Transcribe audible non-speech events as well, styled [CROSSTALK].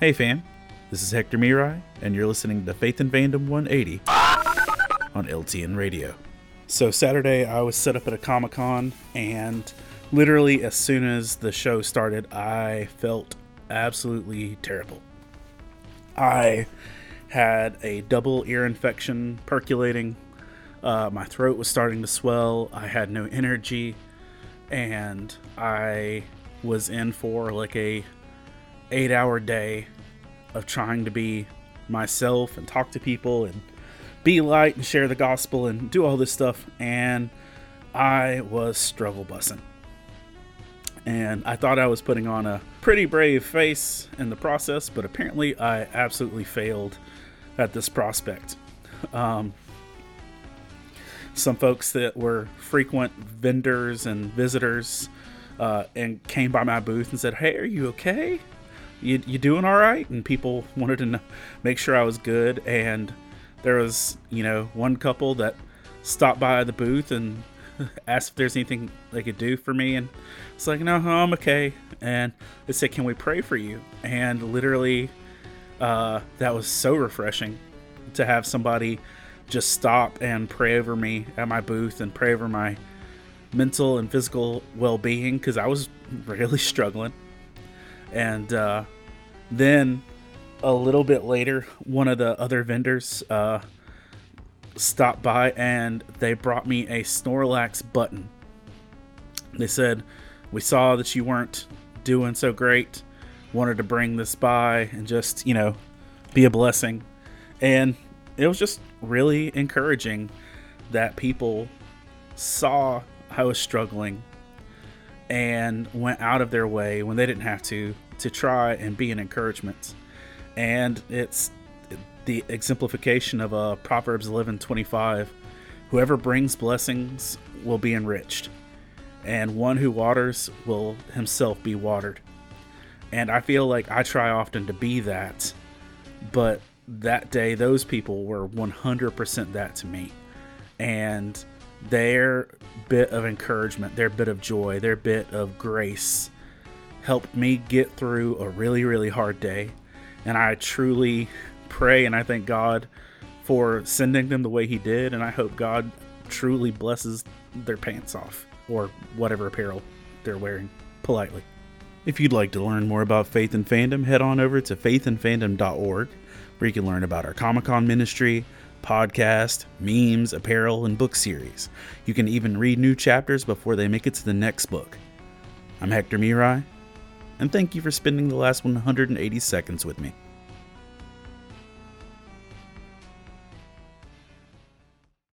Hey fam, this is Hector Mirai, and you're listening to Faith and Fandom 180 on LTN Radio. So Saturday, I was set up at a Comic Con, and literally as soon as the show started, I felt absolutely terrible. I had a double ear infection percolating. Uh, my throat was starting to swell. I had no energy, and I was in for like a eight hour day of trying to be myself and talk to people and be light and share the gospel and do all this stuff. And I was struggle bussing. And I thought I was putting on a pretty brave face in the process, but apparently I absolutely failed at this prospect. Um, some folks that were frequent vendors and visitors uh, and came by my booth and said, Hey, are you okay? You, you doing all right? And people [LAUGHS] wanted to know, make sure I was good. And there was, you know, one couple that stopped by the booth and [LAUGHS] asked if there's anything they could do for me. And it's like, no, I'm okay. And they said, can we pray for you? And literally, uh, that was so refreshing to have somebody just stop and pray over me at my booth and pray over my mental and physical well-being because I was [LAUGHS] really struggling. And uh, then a little bit later, one of the other vendors uh, stopped by and they brought me a Snorlax button. They said, We saw that you weren't doing so great. Wanted to bring this by and just, you know, be a blessing. And it was just really encouraging that people saw I was struggling and went out of their way when they didn't have to to try and be an encouragement. And it's the exemplification of uh, Proverbs 11:25. Whoever brings blessings will be enriched, and one who waters will himself be watered. And I feel like I try often to be that, but that day those people were 100% that to me. And their bit of encouragement, their bit of joy, their bit of grace helped me get through a really, really hard day. And I truly pray and I thank God for sending them the way He did. And I hope God truly blesses their pants off or whatever apparel they're wearing politely. If you'd like to learn more about Faith and Fandom, head on over to faithandfandom.org where you can learn about our Comic Con ministry, podcast, memes, apparel, and book series. You can even read new chapters before they make it to the next book. I'm Hector Mirai, and thank you for spending the last 180 seconds with me.